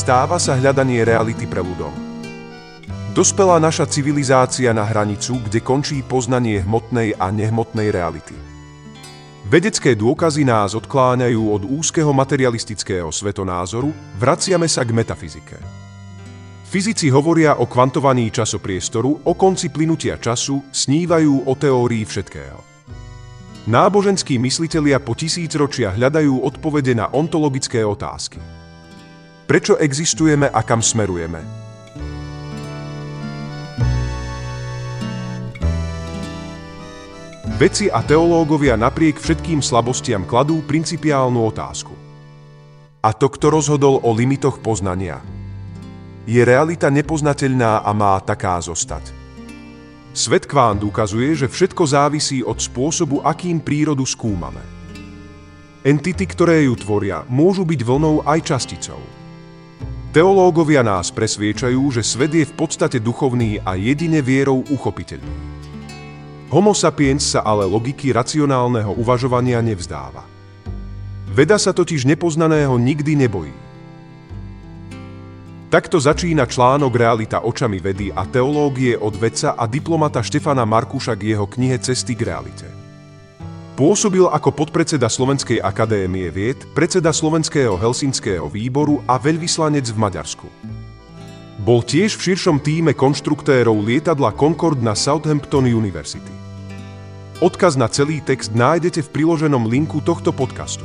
stáva sa hľadanie reality preludom. Dospela naša civilizácia na hranicu, kde končí poznanie hmotnej a nehmotnej reality. Vedecké dôkazy nás odkláňajú od úzkeho materialistického svetonázoru, vraciame sa k metafyzike. Fyzici hovoria o kvantovaní časopriestoru, o konci plynutia času, snívajú o teórii všetkého. Náboženskí myslitelia po tisícročia hľadajú odpovede na ontologické otázky. Prečo existujeme a kam smerujeme? Veci a teológovia napriek všetkým slabostiam kladú principiálnu otázku. A to, kto rozhodol o limitoch poznania? Je realita nepoznateľná a má taká zostať. Svet kvant ukazuje, že všetko závisí od spôsobu, akým prírodu skúmame. Entity, ktoré ju tvoria, môžu byť vlnou aj časticou. Teológovia nás presviečajú, že svet je v podstate duchovný a jedine vierou uchopiteľný. Homo sapiens sa ale logiky racionálneho uvažovania nevzdáva. Veda sa totiž nepoznaného nikdy nebojí. Takto začína článok Realita očami vedy a teológie od vedca a diplomata Štefana Markuša k jeho knihe Cesty k realite. Pôsobil ako podpredseda Slovenskej akadémie vied, predseda Slovenského helsinského výboru a veľvyslanec v Maďarsku. Bol tiež v širšom týme konštruktérov lietadla Concorde na Southampton University. Odkaz na celý text nájdete v priloženom linku tohto podcastu.